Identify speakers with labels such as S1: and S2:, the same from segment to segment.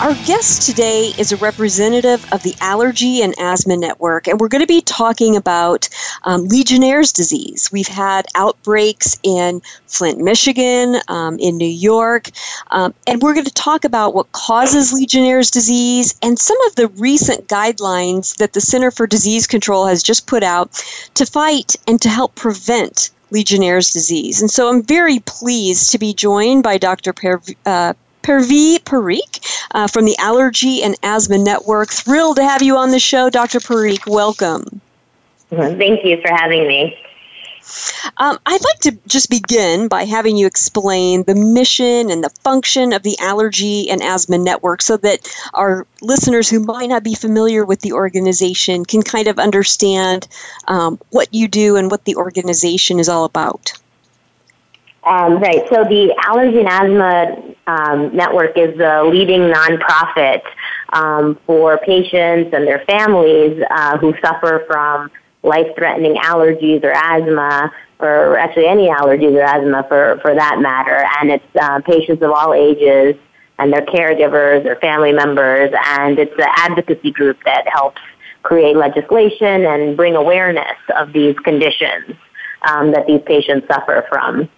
S1: Our guest today is a representative of the Allergy and Asthma Network, and we're going to be talking about um, Legionnaire's disease. We've had outbreaks in Flint, Michigan, um, in New York, um, and we're going to talk about what causes Legionnaire's disease and some of the recent guidelines that the Center for Disease Control has just put out to fight and to help prevent Legionnaire's disease. And so I'm very pleased to be joined by Dr. Per, uh, Purvi Parikh uh, from the Allergy and Asthma Network. Thrilled to have you on the show, Dr. Parikh. Welcome.
S2: Thank you for having me.
S1: Um, I'd like to just begin by having you explain the mission and the function of the Allergy and Asthma Network so that our listeners who might not be familiar with the organization can kind of understand um, what you do and what the organization is all about.
S2: Um, right. So the Allergy and Asthma um, Network is the leading nonprofit um, for patients and their families uh, who suffer from life-threatening allergies or asthma, or actually any allergies or asthma for, for that matter. And it's uh, patients of all ages and their caregivers or family members. And it's an advocacy group that helps create legislation and bring awareness of these conditions um, that these patients suffer from.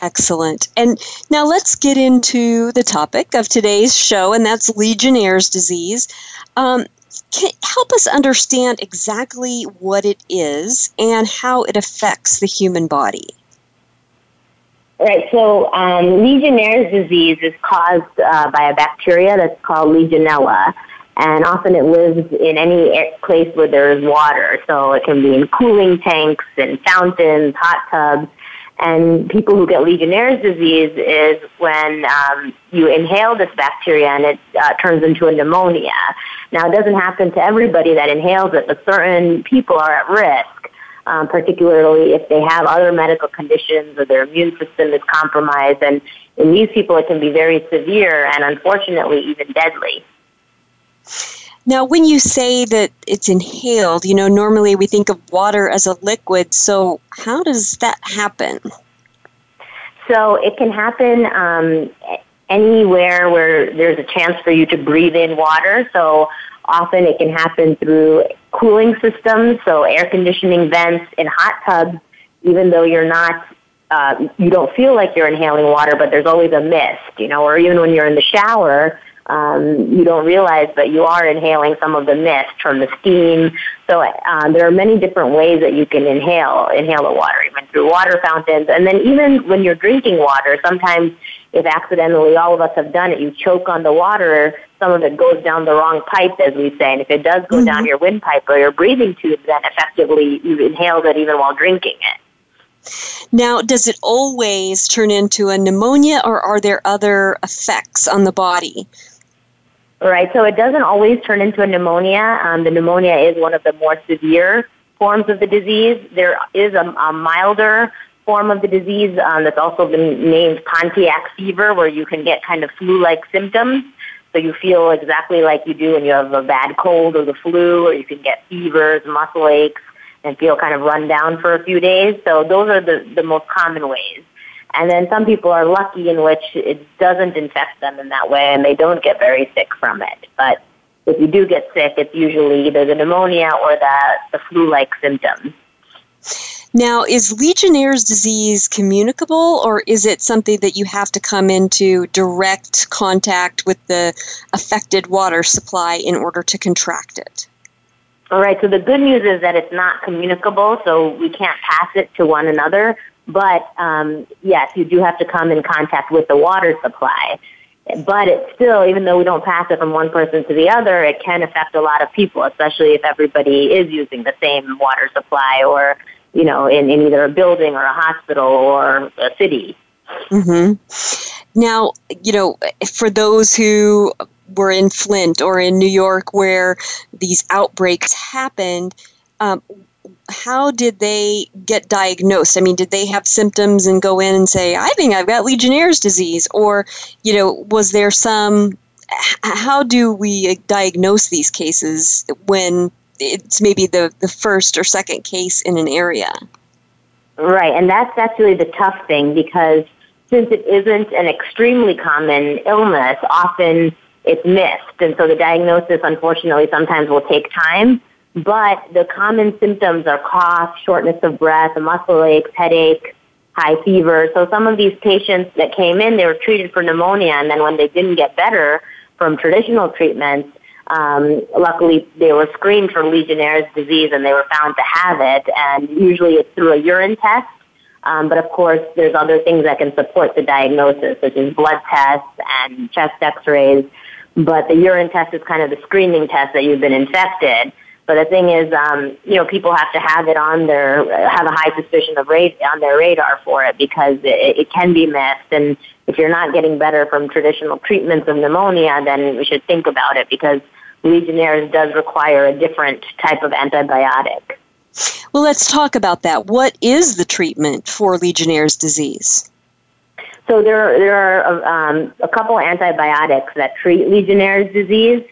S1: Excellent. And now let's get into the topic of today's show, and that's Legionnaire's disease. Um, can help us understand exactly what it is and how it affects the human body.
S2: Right, so um, Legionnaire's disease is caused uh, by a bacteria that's called Legionella, and often it lives in any place where there is water. So it can be in cooling tanks, and fountains, hot tubs, and people who get Legionnaire's disease is when um, you inhale this bacteria and it uh, turns into a pneumonia. Now, it doesn't happen to everybody that inhales it, but certain people are at risk, um, particularly if they have other medical conditions or their immune system is compromised. And in these people, it can be very severe and unfortunately even deadly.
S1: Now, when you say that it's inhaled, you know, normally we think of water as a liquid. So, how does that happen?
S2: So, it can happen um, anywhere where there's a chance for you to breathe in water. So, often it can happen through cooling systems, so air conditioning vents in hot tubs, even though you're not. Uh, you don't feel like you're inhaling water, but there's always a mist, you know, or even when you're in the shower, um, you don't realize that you are inhaling some of the mist from the steam. So um, there are many different ways that you can inhale inhale the water, even through water fountains, and then even when you're drinking water, sometimes if accidentally all of us have done it, you choke on the water. Some of it goes down the wrong pipe, as we say, and if it does go mm-hmm. down your windpipe or your breathing tube, then effectively you inhaled it even while drinking it.
S1: Now, does it always turn into a pneumonia, or are there other effects on the body?
S2: Right, so it doesn't always turn into a pneumonia. Um, the pneumonia is one of the more severe forms of the disease. There is a, a milder form of the disease um, that's also been named Pontiac fever, where you can get kind of flu-like symptoms. So you feel exactly like you do when you have a bad cold or the flu, or you can get fevers, muscle aches, and feel kind of run down for a few days. So those are the, the most common ways. And then some people are lucky in which it doesn't infect them in that way and they don't get very sick from it. But if you do get sick, it's usually either the pneumonia or the, the flu like symptoms.
S1: Now, is Legionnaire's disease communicable, or is it something that you have to come into direct contact with the affected water supply in order to contract it?
S2: All right, so the good news is that it's not communicable, so we can't pass it to one another. But um, yes, you do have to come in contact with the water supply. But it still, even though we don't pass it from one person to the other, it can affect a lot of people, especially if everybody is using the same water supply or, you know, in, in either a building or a hospital or a city.
S1: Mm-hmm. Now, you know, for those who were in Flint or in New York where these outbreaks happened, um, how did they get diagnosed? I mean, did they have symptoms and go in and say, "I think I've got Legionnaire's disease," or you know, was there some? How do we uh, diagnose these cases when it's maybe the the first or second case in an area?
S2: Right, and that's that's really the tough thing because since it isn't an extremely common illness, often it's missed, and so the diagnosis, unfortunately, sometimes will take time. But the common symptoms are cough, shortness of breath, muscle aches, headache, high fever. So some of these patients that came in, they were treated for pneumonia, and then when they didn't get better from traditional treatments, um, luckily they were screened for Legionnaire's disease and they were found to have it. And usually it's through a urine test. Um, but of course, there's other things that can support the diagnosis, such as blood tests and chest x-rays. But the urine test is kind of the screening test that you've been infected. But the thing is, um, you know, people have to have it on their have a high suspicion of on their radar for it because it, it can be missed. And if you're not getting better from traditional treatments of pneumonia, then we should think about it because Legionnaire's does require a different type of antibiotic.
S1: Well, let's talk about that. What is the treatment for Legionnaire's disease?
S2: So there, there are um, a couple antibiotics that treat Legionnaire's disease.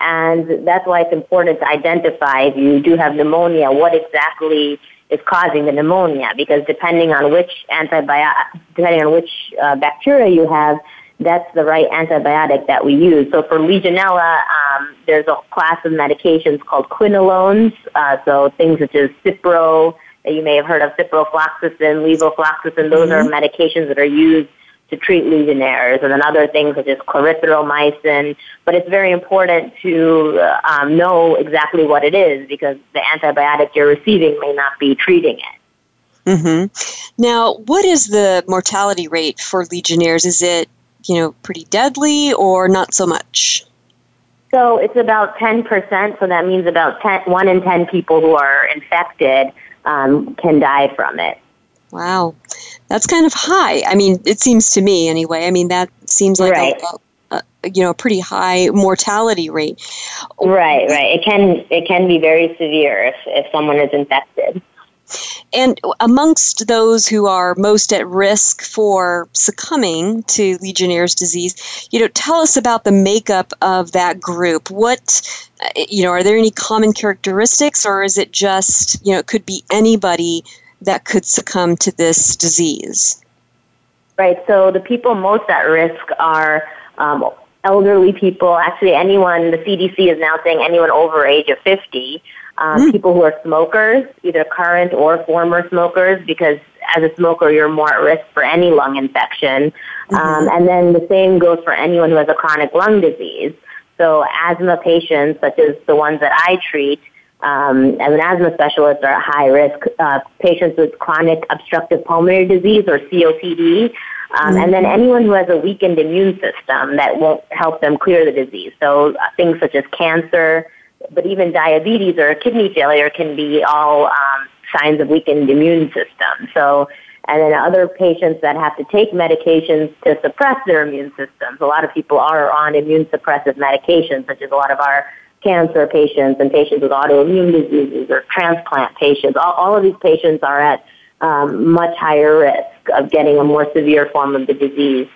S2: And that's why it's important to identify if you do have pneumonia, what exactly is causing the pneumonia. Because depending on which antibiotic, depending on which uh, bacteria you have, that's the right antibiotic that we use. So for Legionella, um, there's a class of medications called quinolones. Uh, so things such as Cipro, that you may have heard of, ciprofloxacin, levofloxacin, those mm-hmm. are medications that are used to treat legionnaires and then other things such as clarithromycin. But it's very important to uh, um, know exactly what it is because the antibiotic you're receiving may not be treating it.
S1: Mm-hmm. Now, what is the mortality rate for legionnaires? Is it, you know, pretty deadly or not so much?
S2: So it's about 10%, so that means about 10, 1 in 10 people who are infected um, can die from it.
S1: Wow, that's kind of high. I mean, it seems to me anyway. I mean, that seems like right. a, a, you know a pretty high mortality rate.
S2: Right, right. It can it can be very severe if if someone is infected.
S1: And amongst those who are most at risk for succumbing to Legionnaire's disease, you know, tell us about the makeup of that group. What, uh, you know, are there any common characteristics, or is it just, you know, it could be anybody that could succumb to this disease?
S2: Right. So the people most at risk are um, elderly people. Actually, anyone. The CDC is now saying anyone over age of fifty. Um, mm. People who are smokers, either current or former smokers, because as a smoker, you're more at risk for any lung infection. Mm-hmm. Um, and then the same goes for anyone who has a chronic lung disease. So asthma patients, such as the ones that I treat, um, as an asthma specialist are at high risk. Uh, patients with chronic obstructive pulmonary disease or COPD, um, mm-hmm. and then anyone who has a weakened immune system that won't help them clear the disease. So uh, things such as cancer, but even diabetes or kidney failure can be all um, signs of weakened immune system. So and then other patients that have to take medications to suppress their immune systems. A lot of people are on immune suppressive medications, such as a lot of our cancer patients and patients with autoimmune diseases or transplant patients. All, all of these patients are at um, much higher risk of getting a more severe form of the disease.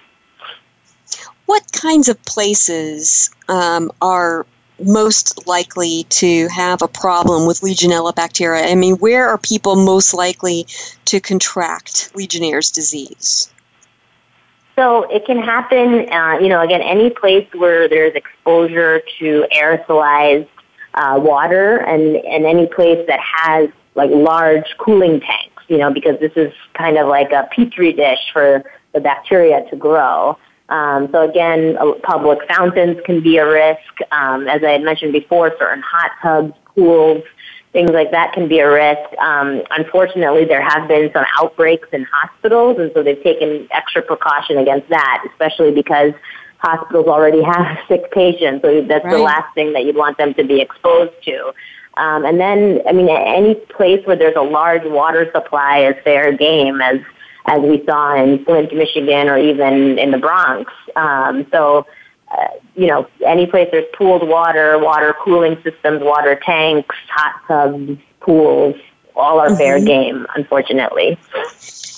S1: What kinds of places um, are most likely to have a problem with Legionella bacteria? I mean, where are people most likely to contract Legionnaire's disease?
S2: So it can happen, uh, you know, again, any place where there's exposure to aerosolized uh, water and, and any place that has like large cooling tanks, you know, because this is kind of like a petri dish for the bacteria to grow. Um, so again, uh, public fountains can be a risk. Um, as I had mentioned before, certain hot tubs, pools, things like that can be a risk. Um, unfortunately, there have been some outbreaks in hospitals, and so they've taken extra precaution against that, especially because hospitals already have sick patients. So that's right. the last thing that you'd want them to be exposed to. Um, and then, I mean, any place where there's a large water supply is fair game, as as we saw in Flint, Michigan, or even in the Bronx. Um, so uh, you know, any place there's pooled water, water cooling systems, water tanks, hot tubs, pools, all are mm-hmm. fair game, unfortunately.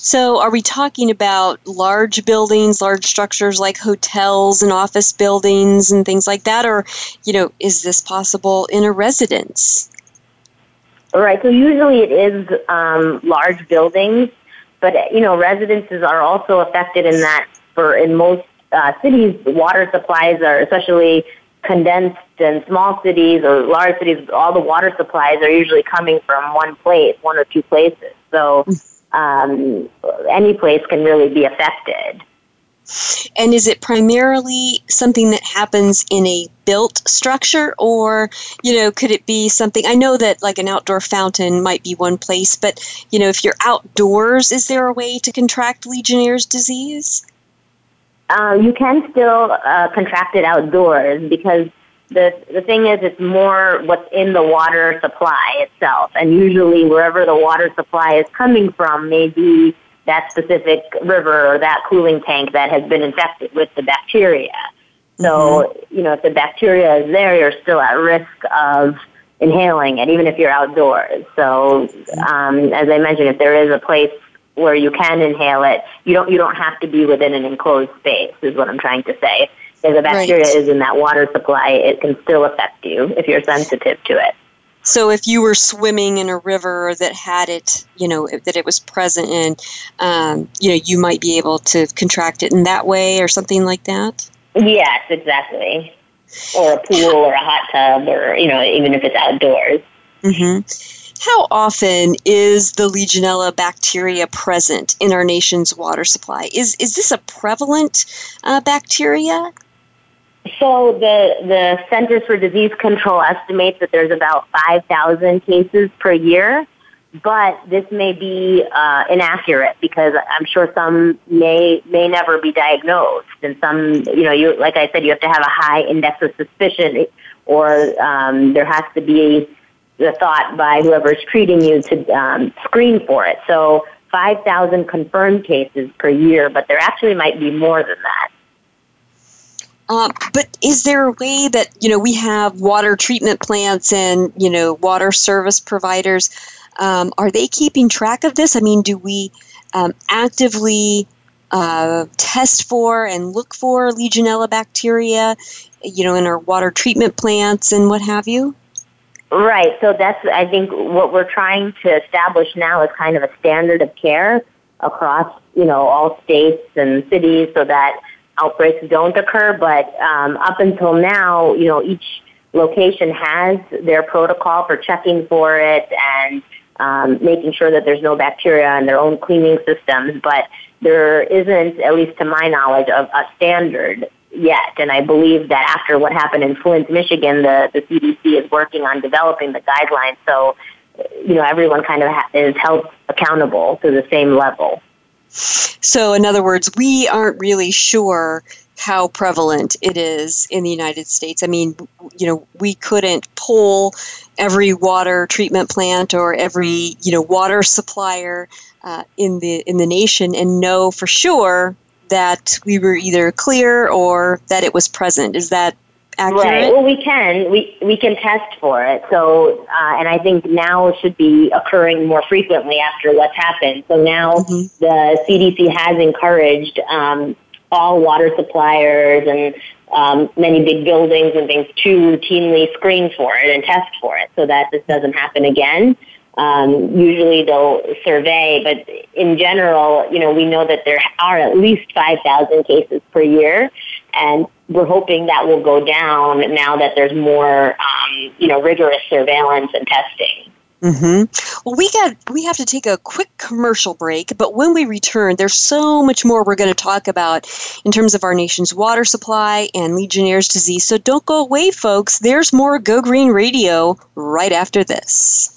S1: So, are we talking about large buildings, large structures like hotels and office buildings and things like that? Or, you know, is this possible in a residence?
S2: All right. So, usually it is um, large buildings, but, you know, residences are also affected in that for in most uh, cities, water supplies are, especially condensed in small cities or large cities, all the water supplies are usually coming from one place, one or two places. So, um, any place can really be affected.
S1: And is it primarily something that happens in a built structure, or you know, could it be something? I know that like an outdoor fountain might be one place, but you know, if you're outdoors, is there a way to contract Legionnaire's disease?
S2: Uh, you can still uh, contract it outdoors because the the thing is it's more what's in the water supply itself. And usually wherever the water supply is coming from may be that specific river or that cooling tank that has been infected with the bacteria. So mm-hmm. you know if the bacteria is there you're still at risk of inhaling it even if you're outdoors. So um, as i mentioned if there is a place where you can inhale it you don't you don't have to be within an enclosed space is what i'm trying to say if the bacteria right. is in that water supply, it can still affect you if you're sensitive to it.
S1: So if you were swimming in a river that had it, you know, that it was present in, um, you know, you might be able to contract it in that way or something like that?
S2: Yes, exactly. Or a pool or a hot tub or, you know, even if it's outdoors.
S1: Mm-hmm. How often is the Legionella bacteria present in our nation's water supply? Is, is this a prevalent uh, bacteria?
S2: So the the Centers for Disease Control estimates that there's about 5,000 cases per year, but this may be uh, inaccurate because I'm sure some may may never be diagnosed, and some you know you like I said you have to have a high index of suspicion, or um, there has to be the thought by whoever's treating you to um, screen for it. So 5,000 confirmed cases per year, but there actually might be more than that.
S1: Uh, but is there a way that you know we have water treatment plants and you know water service providers? Um, are they keeping track of this? I mean, do we um, actively uh, test for and look for Legionella bacteria, you know, in our water treatment plants and what have you?
S2: Right. So that's I think what we're trying to establish now is kind of a standard of care across you know all states and cities, so that outbreaks don't occur, but um, up until now, you know, each location has their protocol for checking for it and um, making sure that there's no bacteria in their own cleaning systems. But there isn't, at least to my knowledge, of a standard yet. And I believe that after what happened in Flint, Michigan, the, the CDC is working on developing the guidelines. So, you know, everyone kind of ha- is held accountable to the same level.
S1: So, in other words, we aren't really sure how prevalent it is in the United States. I mean, you know, we couldn't pull every water treatment plant or every you know water supplier uh, in the in the nation and know for sure that we were either clear or that it was present. Is that accurate?
S2: Right. Well, we can. We we can test for it. So, uh, and I think now it should be occurring more frequently after what's happened. So now mm-hmm. the CDC has encouraged um, all water suppliers and um, many big buildings and things to routinely screen for it and test for it, so that this doesn't happen again. Um, usually they'll survey, but in general, you know, we know that there are at least 5,000 cases per year, and we're hoping that will go down now that there's more, um, you know, rigorous surveillance and testing.
S1: Mm-hmm. Well, we got we have to take a quick commercial break, but when we return, there's so much more we're going to talk about in terms of our nation's water supply and Legionnaire's disease. So don't go away, folks. There's more Go Green Radio right after this.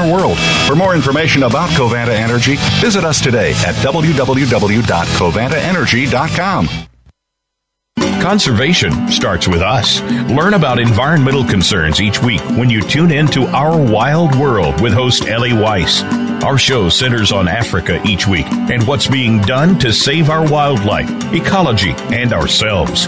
S3: world. For more information about Covanta Energy, visit us today at www.covantaenergy.com.
S4: Conservation starts with us. Learn about environmental concerns each week when you tune in to Our Wild World with host Ellie Weiss. Our show centers on Africa each week and what's being done to save our wildlife, ecology, and ourselves.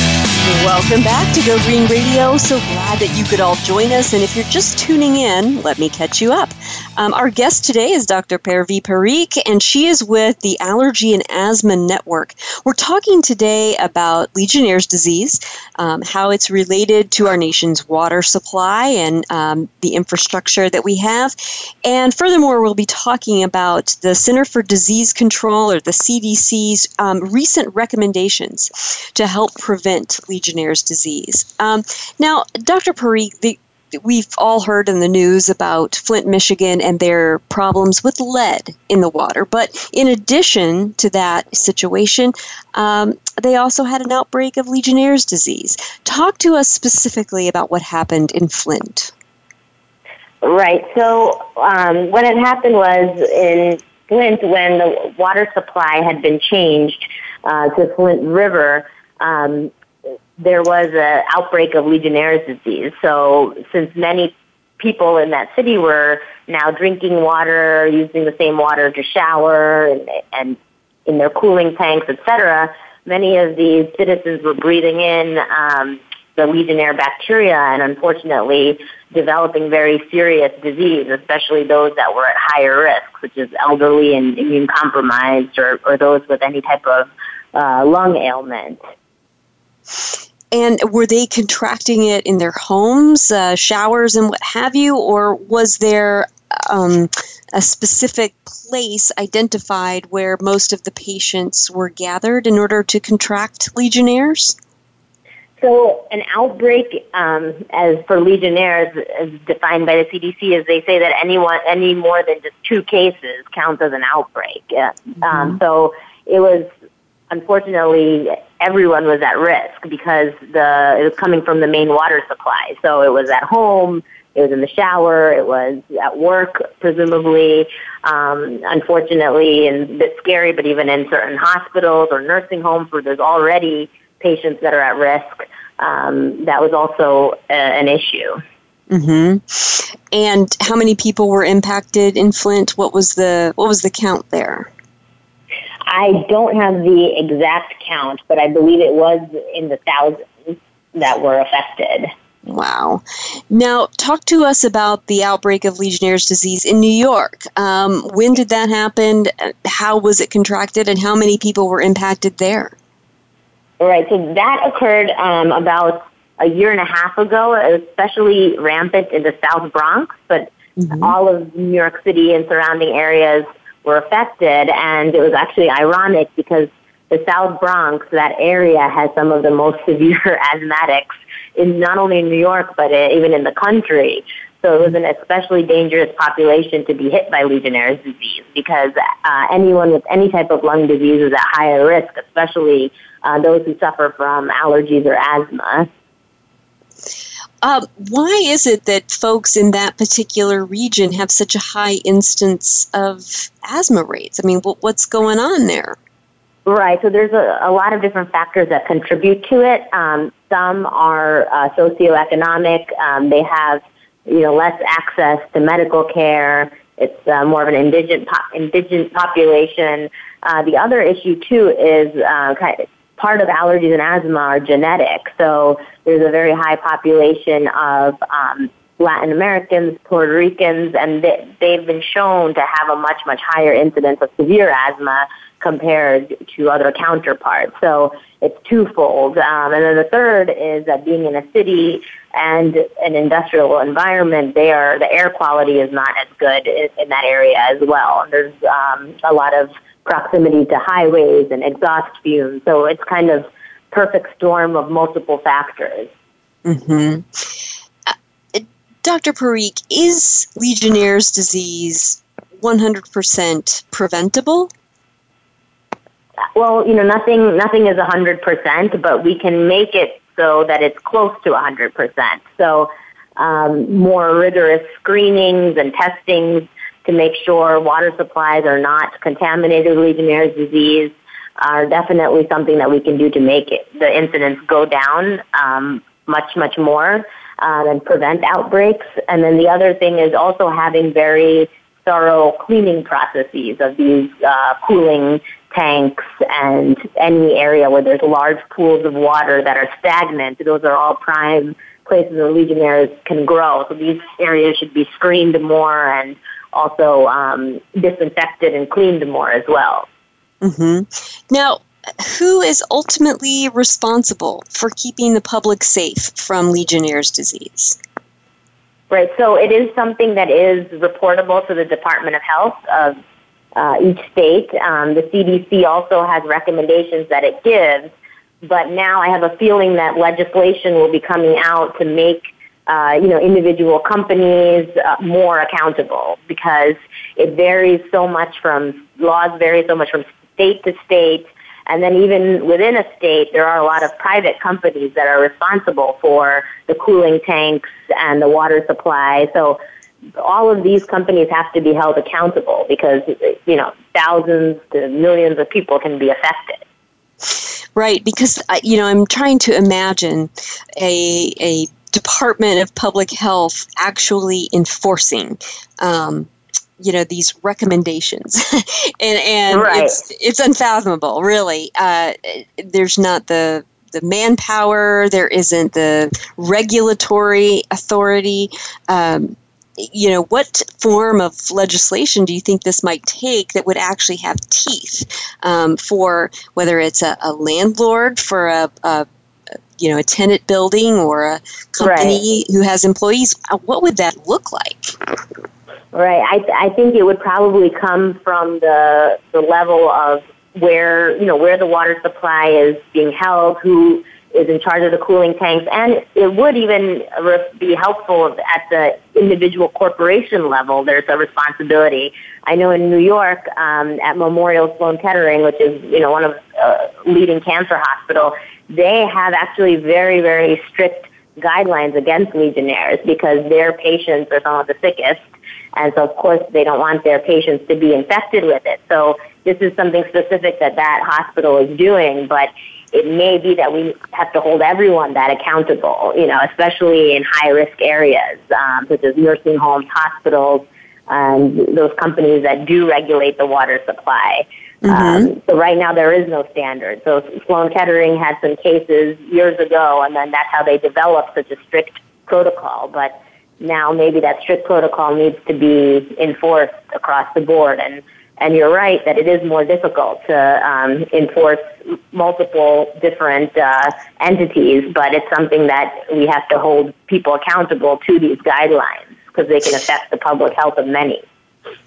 S1: Welcome back to Go Green Radio. So glad that you could all join us. And if you're just tuning in, let me catch you up. Um, our guest today is Dr. Purvi Parikh, and she is with the Allergy and Asthma Network. We're talking today about Legionnaire's disease, um, how it's related to our nation's water supply and um, the infrastructure that we have. And furthermore, we'll be talking about the Center for Disease Control or the CDC's um, recent recommendations to help prevent Legionnaire's disease. Um, now, Dr. Parikh, the we've all heard in the news about Flint, Michigan, and their problems with lead in the water. But in addition to that situation, um, they also had an outbreak of Legionnaire's disease. Talk to us specifically about what happened in Flint.
S2: Right. So, um, what had happened was in Flint, when the water supply had been changed uh, to Flint River, um, there was an outbreak of Legionnaire's disease. So since many people in that city were now drinking water, using the same water to shower and, and in their cooling tanks, etc., many of these citizens were breathing in um, the Legionnaire bacteria and unfortunately developing very serious disease, especially those that were at higher risk, which is elderly and immune compromised or, or those with any type of uh, lung ailment.
S1: And were they contracting it in their homes, uh, showers, and what have you, or was there um, a specific place identified where most of the patients were gathered in order to contract Legionnaires?
S2: So, an outbreak, um, as for Legionnaires, as defined by the CDC, is they say that anyone, any more than just two cases counts as an outbreak. Yeah. Mm-hmm. Um, so, it was unfortunately everyone was at risk because the it was coming from the main water supply. So it was at home, it was in the shower, it was at work, presumably. Um, unfortunately, and a bit scary, but even in certain hospitals or nursing homes where there's already patients that are at risk, um, that was also a, an issue.
S1: Mm-hmm. And how many people were impacted in Flint? What was the what was the count there?
S2: I don't have the exact count, but I believe it was in the thousands that were affected.
S1: Wow. Now, talk to us about the outbreak of Legionnaire's disease in New York. Um, when did that happen? How was it contracted, and how many people were impacted there?
S2: All right, so that occurred um, about a year and a half ago, especially rampant in the South Bronx, but mm-hmm. all of New York City and surrounding areas were affected. And it was actually ironic because the South Bronx, that area, has some of the most severe asthmatics in not only New York but uh, even in the country. So it was an especially dangerous population to be hit by Legionnaire's disease because uh, anyone with any type of lung disease is at higher risk, especially uh, those who suffer from allergies or asthma.
S1: Uh, why is it that folks in that particular region have such a high instance of asthma rates? I mean, what's going on there?
S2: Right. So there's a, a lot of different factors that contribute to it. Um, some are uh, socioeconomic. Um, they have, you know, less access to medical care. It's uh, more of an indigent po- indigent population. Uh, the other issue too is uh, kind of part of allergies and asthma are genetic. So there's a very high population of um, Latin Americans, Puerto Ricans, and they, they've been shown to have a much, much higher incidence of severe asthma compared to other counterparts. So it's twofold. Um, and then the third is that being in a city and an industrial environment, there the air quality is not as good in, in that area as well. And there's um, a lot of proximity to highways and exhaust fumes. So it's kind of perfect storm of multiple factors.
S1: Mm-hmm. Uh, Dr. Parikh, is Legionnaire's disease 100% preventable?
S2: Well, you know, nothing nothing is 100%, but we can make it so that it's close to 100%. So um, more rigorous screenings and testings to make sure water supplies are not contaminated with Legionnaire's disease are definitely something that we can do to make it, the incidence go down um, much, much more um, and prevent outbreaks. And then the other thing is also having very thorough cleaning processes of these uh, cooling tanks and any area where there's large pools of water that are stagnant. Those are all prime places where Legionnaires can grow. So these areas should be screened more and also um, disinfected and cleaned more as well.
S1: Mm-hmm. Now, who is ultimately responsible for keeping the public safe from Legionnaire's disease?
S2: Right, so it is something that is reportable to the Department of Health of uh, each state. Um, the CDC also has recommendations that it gives, but now I have a feeling that legislation will be coming out to make uh, you know individual companies uh, more accountable because it varies so much from laws vary so much from state to state. And then even within a state, there are a lot of private companies that are responsible for the cooling tanks and the water supply. So all of these companies have to be held accountable because you know thousands to millions of people can be affected.
S1: Right, because you know I'm trying to imagine a a Department of Public Health actually enforcing. Um, you know these recommendations and and right. it's it's unfathomable really uh, there's not the the manpower there isn't the regulatory authority um, you know, what form of legislation do you think this might take that would actually have teeth um, for whether it's a, a landlord for a, a, you know a tenant building or a company right. who has employees? Uh, what would that look like?
S2: Right. I, I think it would probably come from the the level of where you know where the water supply is being held, who is in charge of the cooling tanks, and it would even be helpful at the individual corporation level. There's a responsibility. I know in New York, um, at Memorial Sloan Kettering, which is you know one of uh, leading cancer hospital, they have actually very very strict guidelines against Legionnaires because their patients are some of the sickest, and so of course they don't want their patients to be infected with it. So this is something specific that that hospital is doing, but it may be that we have to hold everyone that accountable, you know, especially in high risk areas, um, such as nursing homes, hospitals, and those companies that do regulate the water supply. Mm-hmm. Um, so right now there is no standard. So Sloan Kettering had some cases years ago, and then that's how they developed such a strict protocol. But now maybe that strict protocol needs to be enforced across the board, and and you're right that it is more difficult to um, enforce multiple different uh, entities, but it's something that we have to hold people accountable to these guidelines because they can affect the public health of many.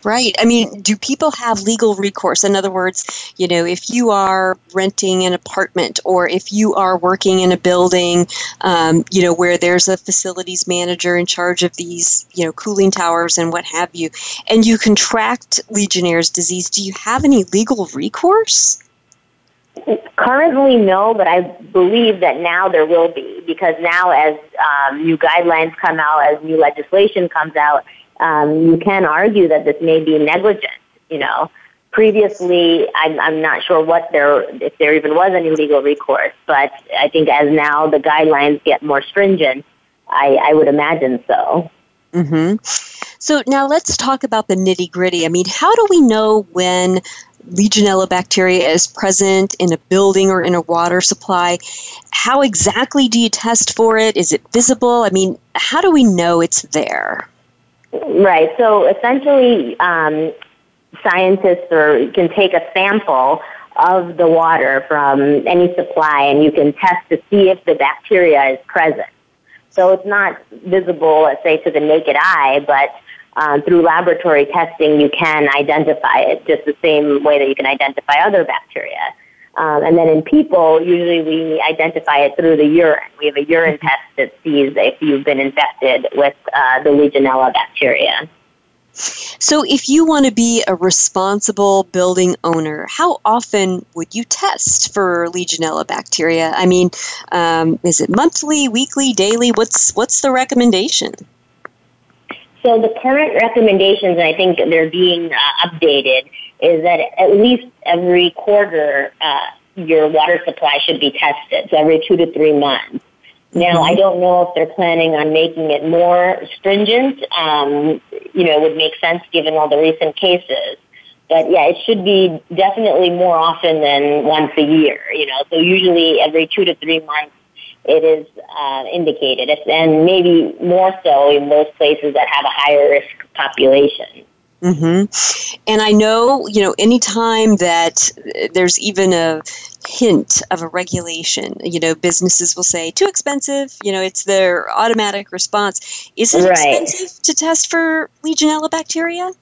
S1: Right. I mean, do people have legal recourse? In other words, you know, if you are renting an apartment or if you are working in a building, um, you know, where there's a facilities manager in charge of these, you know, cooling towers and what have you, and you contract Legionnaire's disease, do you have any legal recourse?
S2: Currently, no, but I believe that now there will be because now, as um, new guidelines come out, as new legislation comes out, um, you can argue that this may be negligent. You know, previously, I'm, I'm not sure what there, if there even was any legal recourse, but I think as now the guidelines get more stringent, I, I would imagine so.
S1: Mm-hmm. So now let's talk about the nitty gritty. I mean, how do we know when Legionella bacteria is present in a building or in a water supply? How exactly do you test for it? Is it visible? I mean, how do we know it's there?
S2: Right. So essentially, um, scientists or can take a sample of the water from any supply and you can test to see if the bacteria is present. So it's not visible, let's say, to the naked eye, but um, through laboratory testing, you can identify it just the same way that you can identify other bacteria. Um, and then in people, usually we identify it through the urine. We have a urine test that sees if you've been infected with uh, the Legionella bacteria.
S1: So, if you want to be a responsible building owner, how often would you test for Legionella bacteria? I mean, um, is it monthly, weekly, daily? What's what's the recommendation?
S2: So, the current recommendations, and I think they're being uh, updated, is that at least every quarter uh, your water supply should be tested, so every two to three months. Now, I mm-hmm. don't know if they're planning on making it more stringent. Um, you know, it would make sense given all the recent cases. But yeah, it should be definitely more often than once a year. You know, so usually every two to three months it is uh, indicated, and maybe more so in those places that have a higher risk population.
S1: Mm-hmm. And I know, you know, anytime that there's even a hint of a regulation, you know, businesses will say, too expensive, you know, it's their automatic response. Is it right. expensive to test for Legionella bacteria?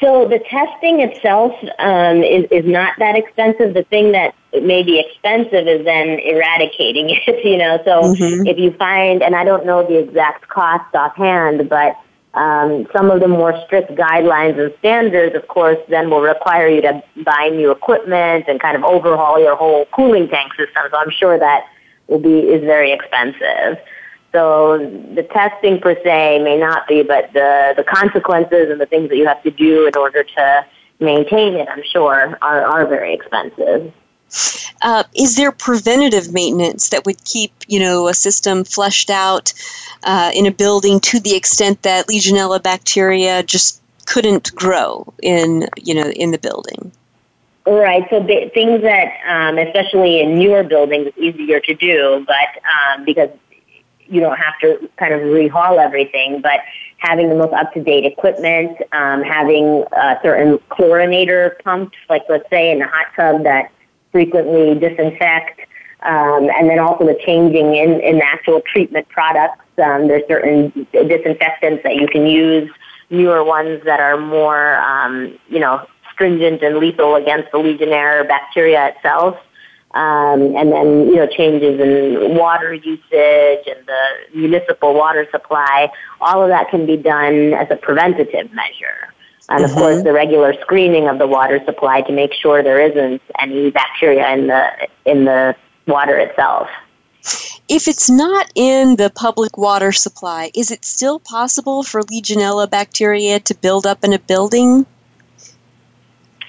S2: So the testing itself um, is, is not that expensive. The thing that may be expensive is then eradicating it, you know. So mm-hmm. if you find, and I don't know the exact cost offhand, but um, some of the more strict guidelines and standards, of course, then will require you to buy new equipment and kind of overhaul your whole cooling tank system. So I'm sure that will be is very expensive. So the testing per se may not be, but the the consequences and the things that you have to do in order to maintain it, I'm sure, are are very expensive.
S1: Uh, is there preventative maintenance that would keep you know a system flushed out uh, in a building to the extent that Legionella bacteria just couldn't grow in you know in the building?
S2: Right. So the, things that, um, especially in newer buildings, it's easier to do, but um, because you don't have to kind of rehaul everything, but having the most up-to-date equipment, um, having a certain chlorinator pumps, like let's say in a hot tub that frequently disinfect, um, and then also the changing in, in actual treatment products. Um, there's certain disinfectants that you can use, newer ones that are more, um, you know, stringent and lethal against the Legionnaire bacteria itself. Um, and then, you know, changes in water usage and the municipal water supply. All of that can be done as a preventative measure. And of mm-hmm. course, the regular screening of the water supply to make sure there isn't any bacteria in the in the water itself.
S1: If it's not in the public water supply, is it still possible for Legionella bacteria to build up in a building?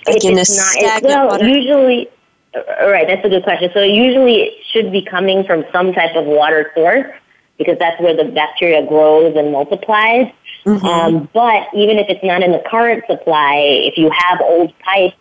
S2: Like in a stagnant well, water? usually, uh, right. That's a good question. So usually, it should be coming from some type of water source because that's where the bacteria grows and multiplies. Mm-hmm. Um, but even if it's not in the current supply, if you have old pipes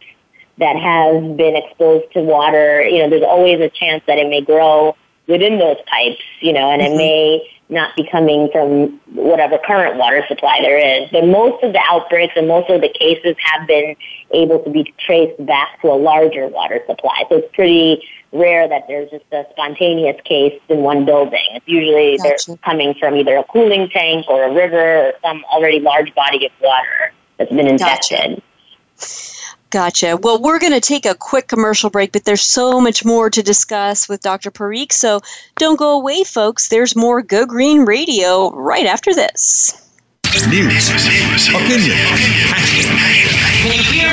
S2: that have been exposed to water, you know, there's always a chance that it may grow within those pipes, you know, and mm-hmm. it may not be coming from whatever current water supply there is. But most of the outbreaks and most of the cases have been able to be traced back to a larger water supply. So it's pretty rare that there's just a spontaneous case in one building. It's usually gotcha. they're coming from either a cooling tank or a river or some already large body of water. that's been infected.
S1: Gotcha. Gotcha. Well, we're going to take a quick commercial break, but there's so much more to discuss with Dr. Parikh. So don't go away, folks. There's more Go Green Radio right after this.
S3: News, opinion,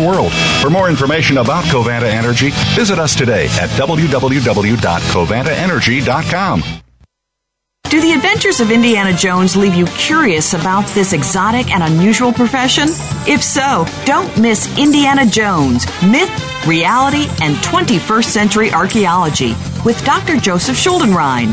S3: world. For more information about Covanta Energy, visit us today at www.covantaenergy.com.
S5: Do the adventures of Indiana Jones leave you curious about this exotic and unusual profession? If so, don't miss Indiana Jones Myth, Reality, and 21st Century Archaeology with Dr. Joseph Schuldenrein.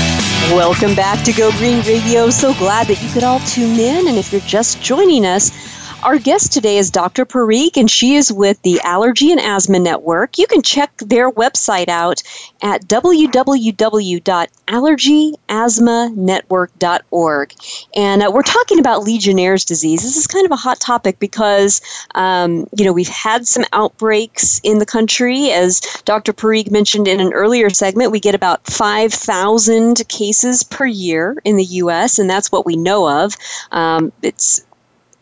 S1: Welcome back to Go Green Radio. So glad that you could all tune in. And if you're just joining us, our guest today is Dr. Parikh, and she is with the Allergy and Asthma Network. You can check their website out at www.allergyasthmanetwork.org. And uh, we're talking about Legionnaire's disease. This is kind of a hot topic because, um, you know, we've had some outbreaks in the country. As Dr. Parikh mentioned in an earlier segment, we get about 5,000 cases per year in the U.S., and that's what we know of. Um, it's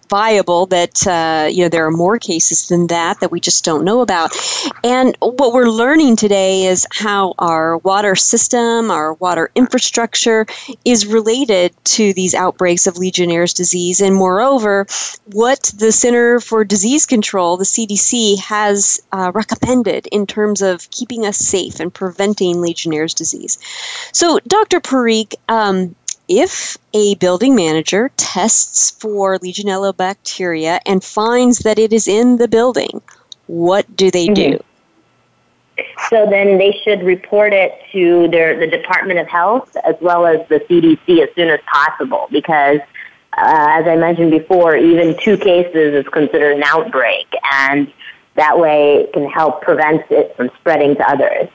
S1: viable that uh, you know there are more cases than that that we just don't know about. And what we're learning today is how our water system, our water infrastructure, is related to these outbreaks of Legionnaire's disease, and moreover, what the Center for Disease Control, the CDC, has uh, recommended in terms of keeping us safe and preventing Legionnaire's disease. So, Dr. Parikh, um, if a building manager tests for Legionella bacteria and finds that it is in the building, what do they do? Mm-hmm.
S2: So then they should report it to their the Department of Health as well as the CDC as soon as possible because uh, as I mentioned before, even two cases is considered an outbreak and that way it can help prevent it from spreading to others.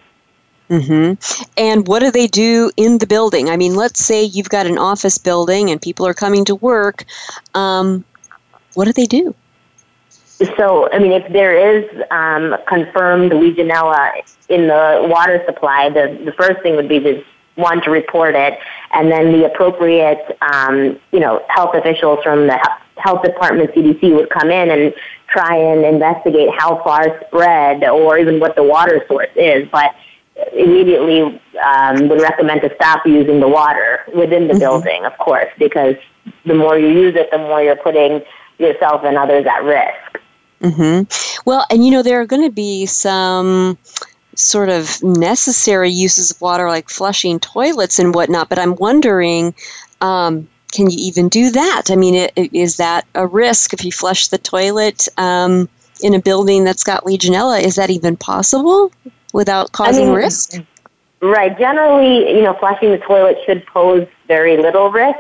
S1: Mm-hmm. And what do they do in the building? I mean, let's say you've got an office building and people are coming to work. Um, what do they do?
S2: So, I mean, if there is um, confirmed Legionella in the water supply, the, the first thing would be to one to report it, and then the appropriate, um, you know, health officials from the health department, CDC, would come in and try and investigate how far spread or even what the water source is. But immediately um, would recommend to stop using the water within the mm-hmm. building, of course, because the more you use it, the more you're putting yourself and others at risk.
S1: Mm-hmm. Well, and you know, there are going to be some sort of necessary uses of water like flushing toilets and whatnot, but I'm wondering. Um, can you even do that? I mean, it, it, is that a risk if you flush the toilet um, in a building that's got Legionella? Is that even possible? Without causing I mean, risk?
S2: Right. Generally, you know, flushing the toilet should pose very little risk.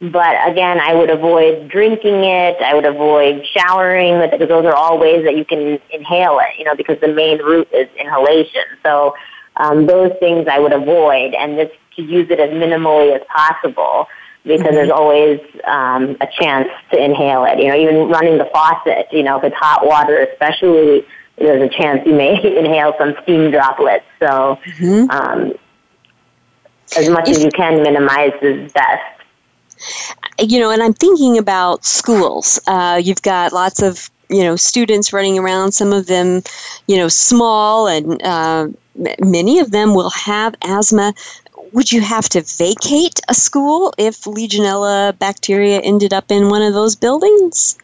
S2: But again, I would avoid drinking it. I would avoid showering with it because those are all ways that you can inhale it, you know, because the main route is inhalation. So um, those things I would avoid and just to use it as minimally as possible because mm-hmm. there's always um, a chance to inhale it. You know, even running the faucet, you know, if it's hot water, especially, there's a chance you may inhale some steam droplets. So mm-hmm. um, as much if, as you can minimize is best
S1: you know, and I'm thinking about schools. Uh, you've got lots of you know students running around. Some of them, you know, small, and uh, many of them will have asthma. Would you have to vacate a school if Legionella bacteria ended up in one of those buildings?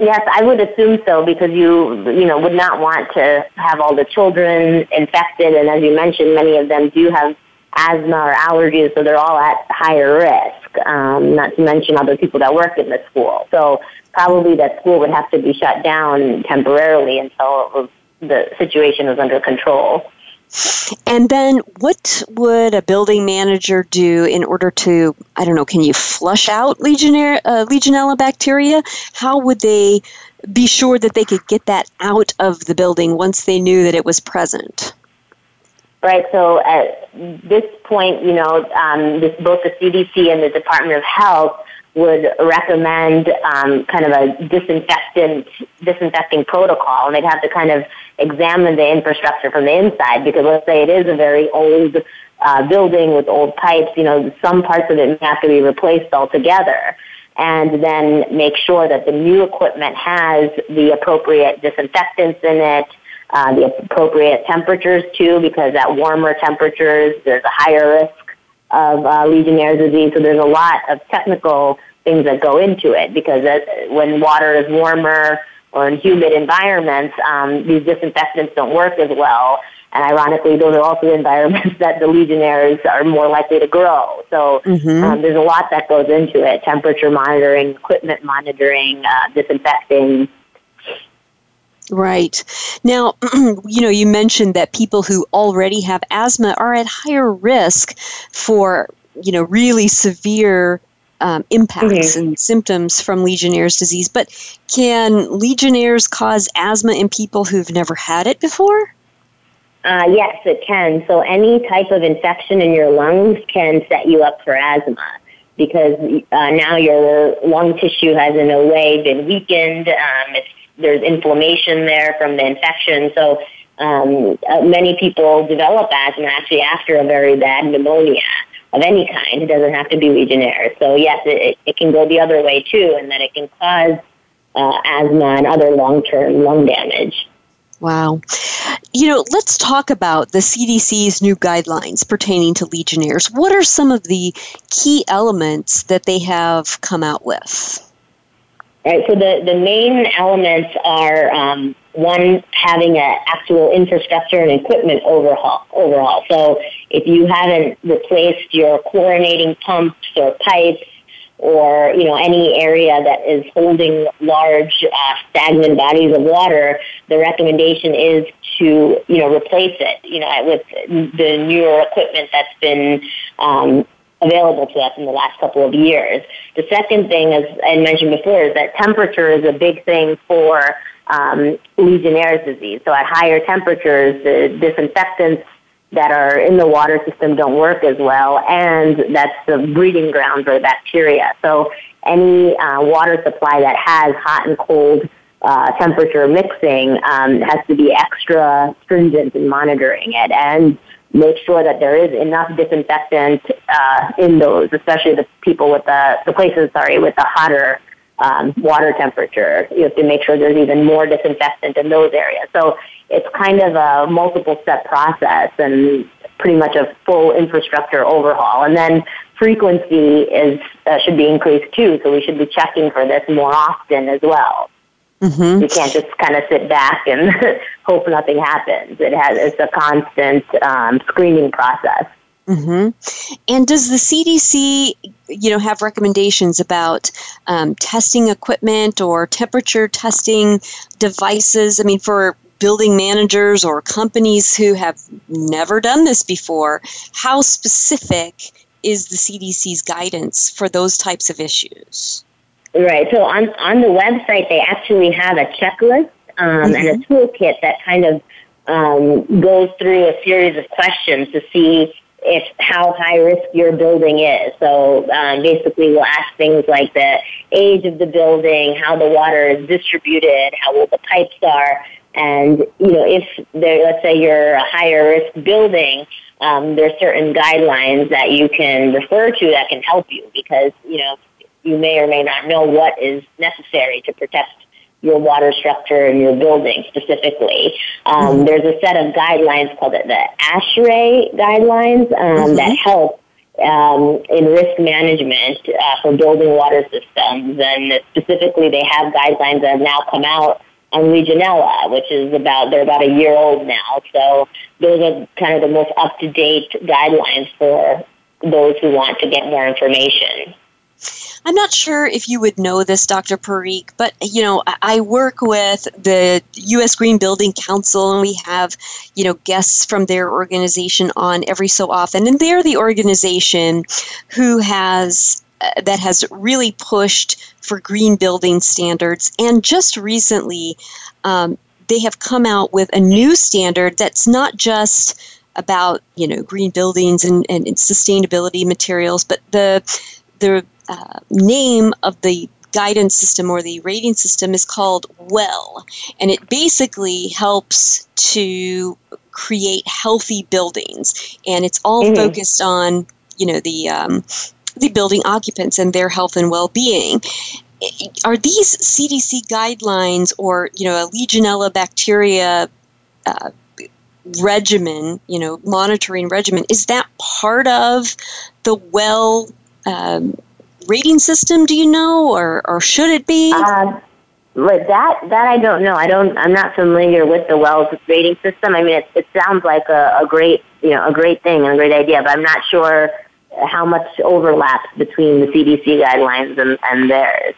S2: Yes, I would assume so because you you know would not want to have all the children infected, and as you mentioned, many of them do have asthma or allergies, so they're all at higher risk. Um, not to mention other people that work in the school. So probably that school would have to be shut down temporarily until the situation was under control.
S1: And then, what would a building manager do in order to, I don't know, can you flush out Legionnaire, uh, Legionella bacteria? How would they be sure that they could get that out of the building once they knew that it was present?
S2: right? So at this point, you know, um, this, both the CDC and the Department of Health would recommend um, kind of a disinfectant disinfecting protocol, and they'd have to kind of examine the infrastructure from the inside because let's say it is a very old uh, building with old pipes, you know, some parts of it may have to be replaced altogether. And then make sure that the new equipment has the appropriate disinfectants in it, uh, the appropriate temperatures too, because at warmer temperatures there's a higher risk of uh, Legionnaire's disease. So there's a lot of technical things that go into it because when water is warmer or in humid environments, um, these disinfectants don't work as well. And ironically, those are also environments that the Legionnaires are more likely to grow. So mm-hmm. um, there's a lot that goes into it: temperature monitoring, equipment monitoring, uh, disinfecting.
S1: Right. Now, you know, you mentioned that people who already have asthma are at higher risk for, you know, really severe um, impacts mm-hmm. and symptoms from Legionnaire's disease. But can Legionnaire's cause asthma in people who've never had it before?
S2: Uh, yes, it can. So, any type of infection in your lungs can set you up for asthma because uh, now your lung tissue has, in a way, been weakened. Um, it's there's inflammation there from the infection. So um, uh, many people develop asthma actually after a very bad pneumonia of any kind. It doesn't have to be Legionnaires. So yes, it, it can go the other way too, and that it can cause uh, asthma and other long-term lung damage.
S1: Wow. You know, let's talk about the CDC's new guidelines pertaining to Legionnaires. What are some of the key elements that they have come out with?
S2: Right. So the, the main elements are um, one having an actual infrastructure and equipment overhaul. Overhaul. So if you haven't replaced your chlorinating pumps or pipes or you know any area that is holding large uh, stagnant bodies of water, the recommendation is to you know replace it. You know with the newer equipment that's been um, available to us in the last couple of years. The second thing, as I mentioned before, is that temperature is a big thing for um, Legionnaire's disease. So at higher temperatures, the disinfectants that are in the water system don't work as well, and that's the breeding ground for bacteria. So any uh, water supply that has hot and cold uh, temperature mixing um, has to be extra stringent in monitoring it. And make sure that there is enough disinfectant uh, in those, especially the people with the, the places, sorry, with the hotter um, water temperature. You have to make sure there's even more disinfectant in those areas. So it's kind of a multiple step process and pretty much a full infrastructure overhaul. And then frequency is uh, should be increased too, so we should be checking for this more often as well. Mm-hmm. You can't just kind of sit back and hope nothing happens. It has it's a constant um, screening process.
S1: Mm-hmm. And does the CDC, you know, have recommendations about um, testing equipment or temperature testing devices? I mean, for building managers or companies who have never done this before, how specific is the CDC's guidance for those types of issues?
S2: Right. So on on the website, they actually have a checklist um, mm-hmm. and a mm-hmm. toolkit that kind of um, goes through a series of questions to see if how high risk your building is. So um, basically, we'll ask things like the age of the building, how the water is distributed, how old the pipes are, and you know if there, let's say you're a higher risk building, um, are certain guidelines that you can refer to that can help you because you know you may or may not know what is necessary to protect your water structure and your building specifically. Um, mm-hmm. There's a set of guidelines called the, the ASHRAE guidelines um, mm-hmm. that help um, in risk management uh, for building water systems. And specifically, they have guidelines that have now come out on Legionella, which is about, they're about a year old now. So those are kind of the most up to date guidelines for those who want to get more information.
S1: I'm not sure if you would know this, Dr. Parikh, but you know, I work with the U.S. Green Building Council, and we have you know guests from their organization on every so often, and they're the organization who has uh, that has really pushed for green building standards, and just recently. Um, they have come out with a new standard that's not just about you know green buildings and, and sustainability materials, but the the uh, name of the guidance system or the rating system is called WELL, and it basically helps to create healthy buildings, and it's all mm-hmm. focused on you know the um, the building occupants and their health and well-being. Are these CDC guidelines or you know a Legionella bacteria uh, regimen, you know, monitoring regimen, is that part of the well um, rating system? Do you know, or or should it be?
S2: Uh, but that that I don't know. I don't. I'm not familiar with the WELS rating system. I mean, it, it sounds like a, a great you know a great thing and a great idea, but I'm not sure how much overlaps between the CDC guidelines and, and theirs.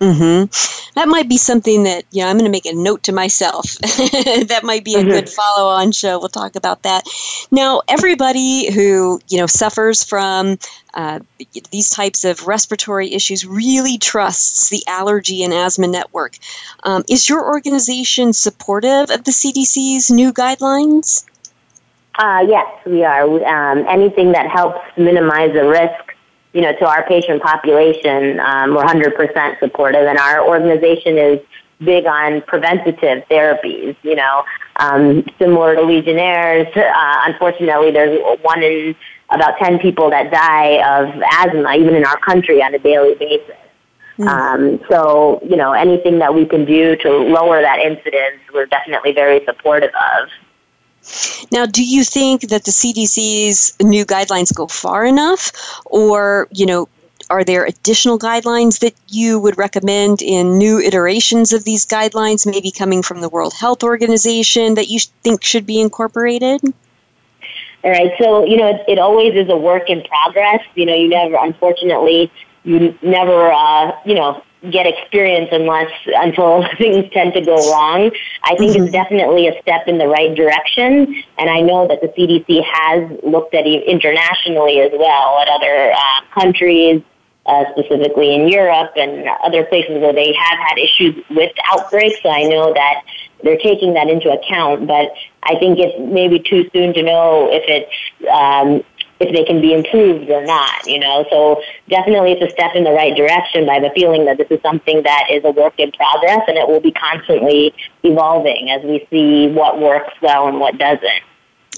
S1: Mm-hmm. That might be something that you know. I'm going to make a note to myself. that might be a mm-hmm. good follow-on show. We'll talk about that. Now, everybody who you know suffers from uh, these types of respiratory issues really trusts the Allergy and Asthma Network. Um, is your organization supportive of the CDC's new guidelines?
S2: Uh, yes, we are. Um, anything that helps minimize the risk you know, to our patient population, um, we're 100% supportive, and our organization is big on preventative therapies. You know, um, similar to Legionnaires, uh, unfortunately, there's one in about 10 people that die of asthma, even in our country, on a daily basis. Mm. Um, so, you know, anything that we can do to lower that incidence, we're definitely very supportive of.
S1: Now, do you think that the CDC's new guidelines go far enough, or you know, are there additional guidelines that you would recommend in new iterations of these guidelines, maybe coming from the World Health Organization, that you think should be incorporated?
S2: All right. So, you know, it, it always is a work in progress. You know, you never, unfortunately, you never, uh, you know, get experience unless until things tend to go wrong. I think mm-hmm. it's definitely a step in the right direction, and I know that the CDC has looked at it internationally as well at other uh, countries. Uh, specifically in Europe and other places where they have had issues with outbreaks. So I know that they're taking that into account, but I think it's maybe too soon to know if it's um, if they can be improved or not, you know. So definitely it's a step in the right direction, by the feeling that this is something that is a work in progress and it will be constantly evolving as we see what works well and what doesn't.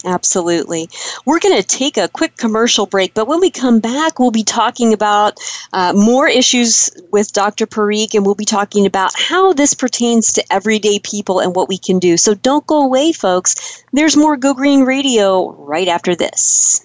S1: Absolutely. We're going to take a quick commercial break, but when we come back, we'll be talking about uh, more issues with Dr. Parikh, and we'll be talking about how this pertains to everyday people and what we can do. So don't go away, folks. There's more Go Green Radio right after this.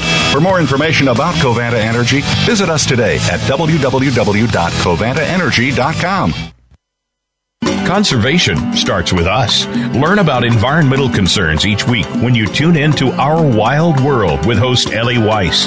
S3: For more information about Covanta Energy, visit us today at www.covantaenergy.com.
S4: Conservation starts with us. Learn about environmental concerns each week when you tune in to Our Wild World with host Ellie Weiss.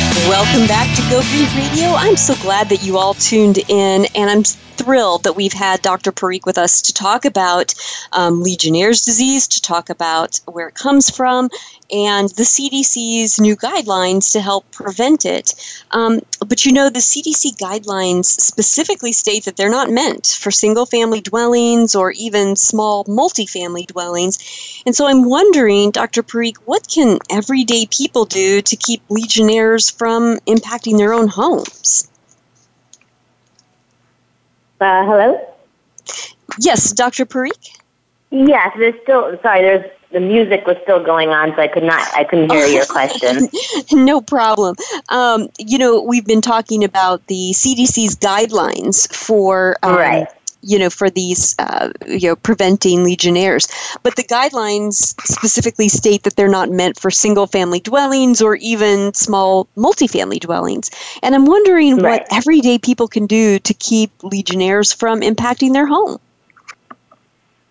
S1: Welcome back to Go Green Radio. I'm so glad that you all tuned in, and I'm thrilled that we've had Dr. Parikh with us to talk about um, Legionnaire's disease, to talk about where it comes from, and the CDC's new guidelines to help prevent it. Um, but you know, the CDC guidelines specifically state that they're not meant for single family dwellings or even small multifamily dwellings. And so I'm wondering, Dr. Parikh, what can everyday people do to keep Legionnaires from impacting their own homes?
S2: Uh, hello?
S1: Yes, Dr. Parikh?
S2: Yes, there's still, sorry, there's the music was still going on, so I could not, I couldn't hear your question.
S1: no problem. Um, you know, we've been talking about the CDC's guidelines for um,
S2: right
S1: you know, for these, uh, you know, preventing legionnaires. But the guidelines specifically state that they're not meant for single family dwellings or even small multifamily dwellings. And I'm wondering right. what everyday people can do to keep legionnaires from impacting their home.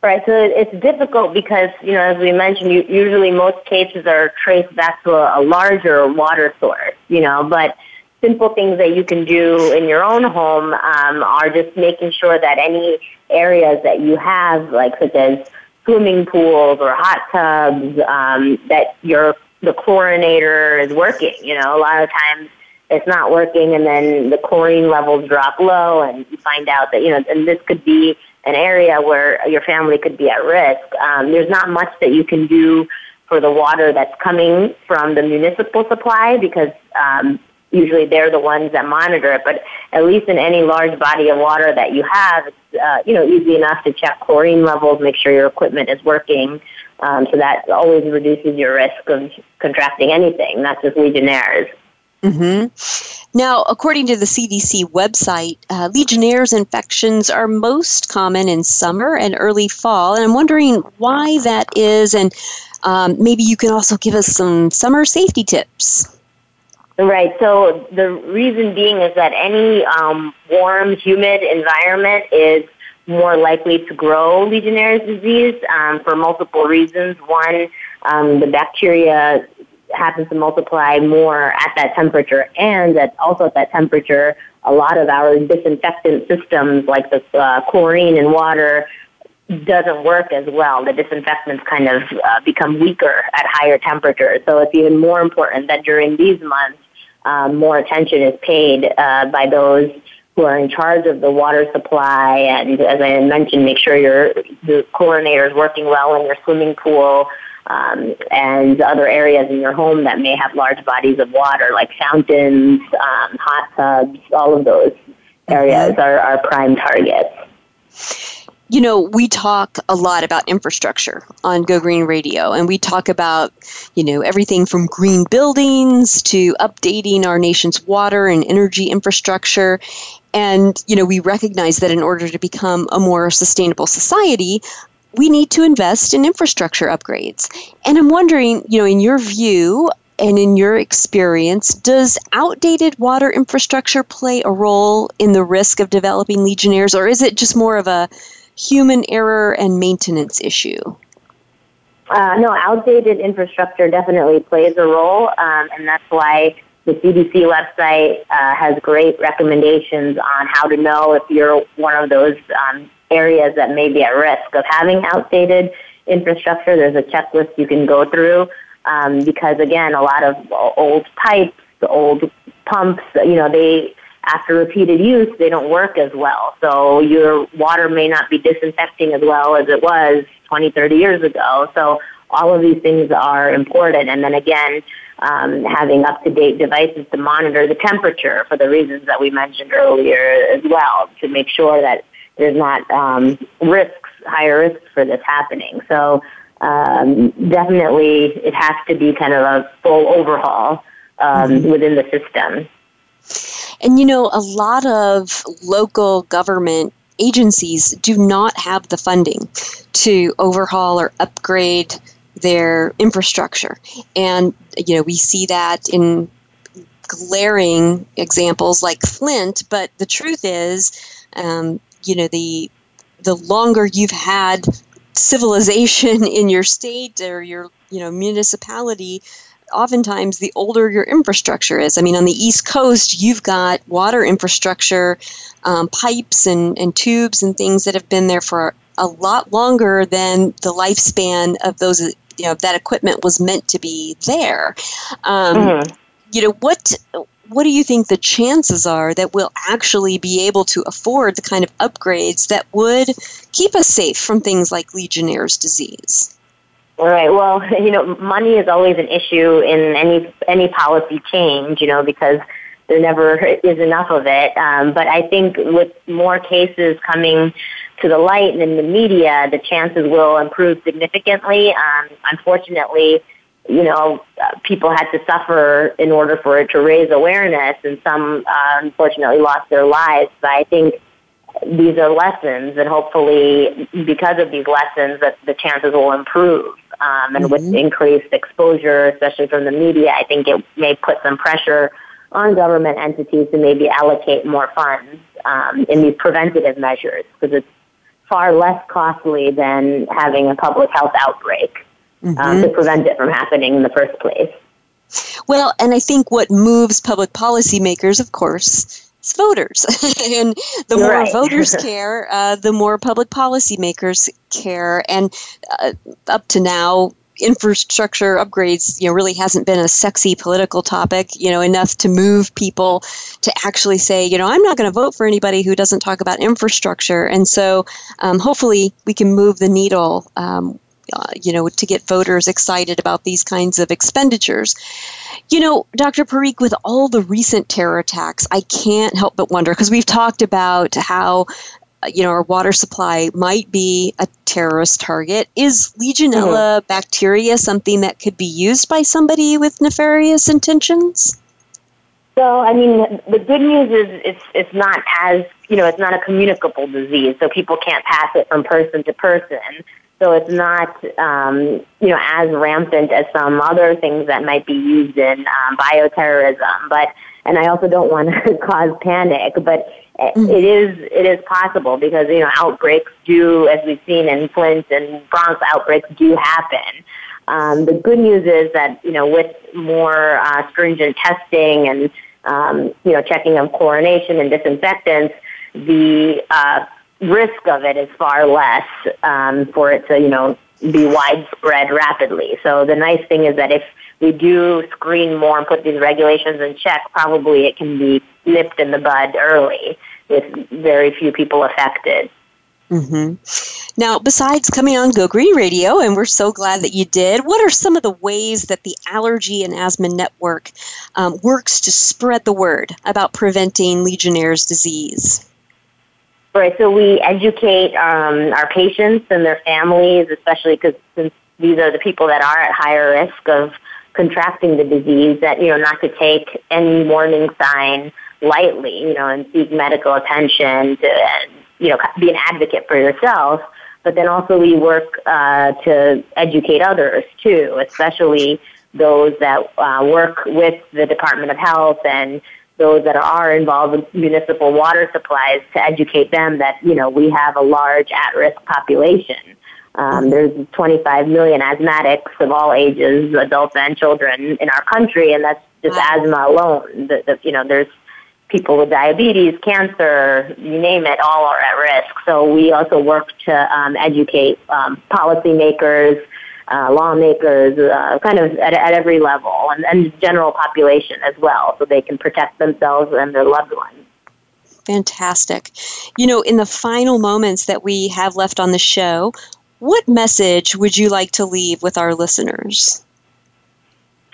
S2: Right, so it's difficult because, you know, as we mentioned, you, usually most cases are traced back to a, a larger water source, you know, but simple things that you can do in your own home um, are just making sure that any areas that you have, like such as swimming pools or hot tubs, um, that your the chlorinator is working. You know, a lot of times it's not working, and then the chlorine levels drop low, and you find out that you know, and this could be an area where your family could be at risk. Um, there's not much that you can do for the water that's coming from the municipal supply because um, usually they're the ones that monitor it. But at least in any large body of water that you have, it's uh, you know easy enough to check chlorine levels, make sure your equipment is working. Um, so that always reduces your risk of contracting anything, not just Legionnaires.
S1: Mm-hmm. Now, according to the CDC website, uh, Legionnaire's infections are most common in summer and early fall, and I'm wondering why that is, and um, maybe you can also give us some summer safety tips.
S2: Right. So the reason being is that any um, warm, humid environment is more likely to grow Legionnaire's disease um, for multiple reasons. One, um, the bacteria happens to multiply more at that temperature, and that also at that temperature, a lot of our disinfectant systems, like the uh, chlorine in water, doesn't work as well. The disinfectants kind of uh, become weaker at higher temperatures. So it's even more important that during these months um, more attention is paid uh, by those who are in charge of the water supply. And as I mentioned, make sure your the chlorinator is working well in your swimming pool. Um, and other areas in your home that may have large bodies of water, like fountains, um, hot tubs, all of those areas mm-hmm. are, are prime targets.
S1: You know, we talk a lot about infrastructure on Go Green Radio, and we talk about, you know, everything from green buildings to updating our nation's water and energy infrastructure. And, you know, we recognize that in order to become a more sustainable society, we need to invest in infrastructure upgrades. And I'm wondering, you know, in your view and in your experience, does outdated water infrastructure play a role in the risk of developing Legionnaires, or is it just more of a human error and maintenance issue?
S2: Uh, no, outdated infrastructure definitely plays a role, um, and that's why the CDC website uh, has great recommendations on how to know if you're one of those um, areas that may be at risk of having outdated infrastructure. There's a checklist you can go through um, because, again, a lot of old pipes, old pumps, you know, they after repeated use, they don't work as well. So your water may not be disinfecting as well as it was 20, 30 years ago. So all of these things are important. And then again, um, having up-to-date devices to monitor the temperature for the reasons that we mentioned earlier as well, to make sure that there's not um, risks, higher risks for this happening. So um, definitely, it has to be kind of a full overhaul um, mm-hmm. within the system.
S1: And you know, a lot of local government agencies do not have the funding to overhaul or upgrade their infrastructure. And you know, we see that in glaring examples like Flint, but the truth is, um, you know, the the longer you've had civilization in your state or your you know municipality oftentimes the older your infrastructure is. I mean, on the East Coast, you've got water infrastructure, um, pipes and, and tubes and things that have been there for a lot longer than the lifespan of those, you know, that equipment was meant to be there. Um, mm-hmm. You know, what what do you think the chances are that we'll actually be able to afford the kind of upgrades that would keep us safe from things like Legionnaire's disease?
S2: All right. Well, you know, money is always an issue in any any policy change. You know, because there never is enough of it. Um, but I think with more cases coming to the light and in the media, the chances will improve significantly. Um, unfortunately, you know, uh, people had to suffer in order for it to raise awareness, and some uh, unfortunately lost their lives. But I think these are lessons, and hopefully, because of these lessons, that the chances will improve. Um, and mm-hmm. with increased exposure, especially from the media, I think it may put some pressure on government entities to maybe allocate more funds um, in these preventative measures because it's far less costly than having a public health outbreak mm-hmm. um, to prevent it from happening in the first place.
S1: Well, and I think what moves public policymakers, of course, is voters. and the You're more right. voters care, uh, the more public policymakers care. And uh, up to now, infrastructure upgrades you know really hasn't been a sexy political topic you know enough to move people to actually say you know i'm not going to vote for anybody who doesn't talk about infrastructure and so um, hopefully we can move the needle um, uh, you know, to get voters excited about these kinds of expenditures. You know, Dr. Parikh, with all the recent terror attacks, I can't help but wonder because we've talked about how uh, you know our water supply might be a terrorist target. Is Legionella mm-hmm. bacteria something that could be used by somebody with nefarious intentions?
S2: So, I mean, the good news is it's it's not as you know, it's not a communicable disease, so people can't pass it from person to person. So it's not, um, you know, as rampant as some other things that might be used in um, bioterrorism. But and I also don't want to cause panic, but mm-hmm. it is it is possible because you know outbreaks do, as we've seen in Flint and Bronx, outbreaks do happen. Um, the good news is that you know with more uh, stringent testing and um, you know checking of chlorination and disinfectants, the uh, risk of it is far less um, for it to, you know, be widespread rapidly. So the nice thing is that if we do screen more and put these regulations in check, probably it can be nipped in the bud early with very few people affected.
S1: Mm-hmm. Now, besides coming on Go Green Radio, and we're so glad that you did, what are some of the ways that the Allergy and Asthma Network um, works to spread the word about preventing Legionnaire's disease?
S2: Right. So we educate um, our patients and their families, especially because since these are the people that are at higher risk of contracting the disease, that you know not to take any warning sign lightly, you know, and seek medical attention to, you know, be an advocate for yourself. But then also we work uh, to educate others too, especially those that uh, work with the Department of Health and those that are involved with municipal water supplies to educate them that, you know, we have a large at-risk population. Um, there's 25 million asthmatics of all ages, adults and children in our country, and that's just wow. asthma alone. The, the, you know, there's people with diabetes, cancer, you name it, all are at risk. So we also work to um, educate um, policymakers, uh, lawmakers, uh, kind of at, at every level, and, and general population as well, so they can protect themselves and their loved ones.
S1: Fantastic. You know, in the final moments that we have left on the show, what message would you like to leave with our listeners?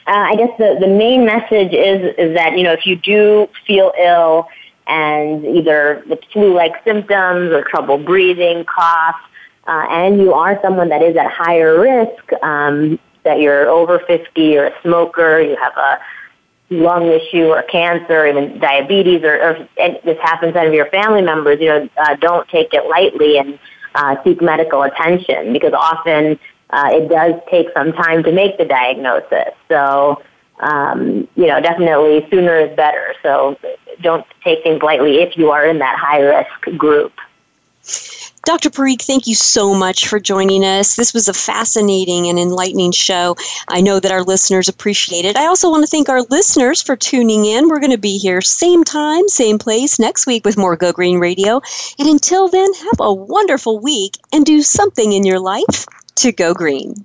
S2: uh, I guess the, the main message is is that you know if you do feel ill and either with flu-like symptoms or trouble breathing, cough, uh, and you are someone that is at higher risk, um, that you're over 50 or a smoker, you have a lung issue or cancer, even diabetes, or, or and this happens to your family members, you know, uh, don't take it lightly and uh, seek medical attention because often uh, it does take some time to make the diagnosis. So, um, you know, definitely sooner is better. So don't take things lightly if you are in that high risk group.
S1: Dr. Parikh, thank you so much for joining us. This was a fascinating and enlightening show. I know that our listeners appreciate it. I also want to thank our listeners for tuning in. We're going to be here same time, same place next week with more Go Green Radio. And until then, have a wonderful week and do something in your life to go green.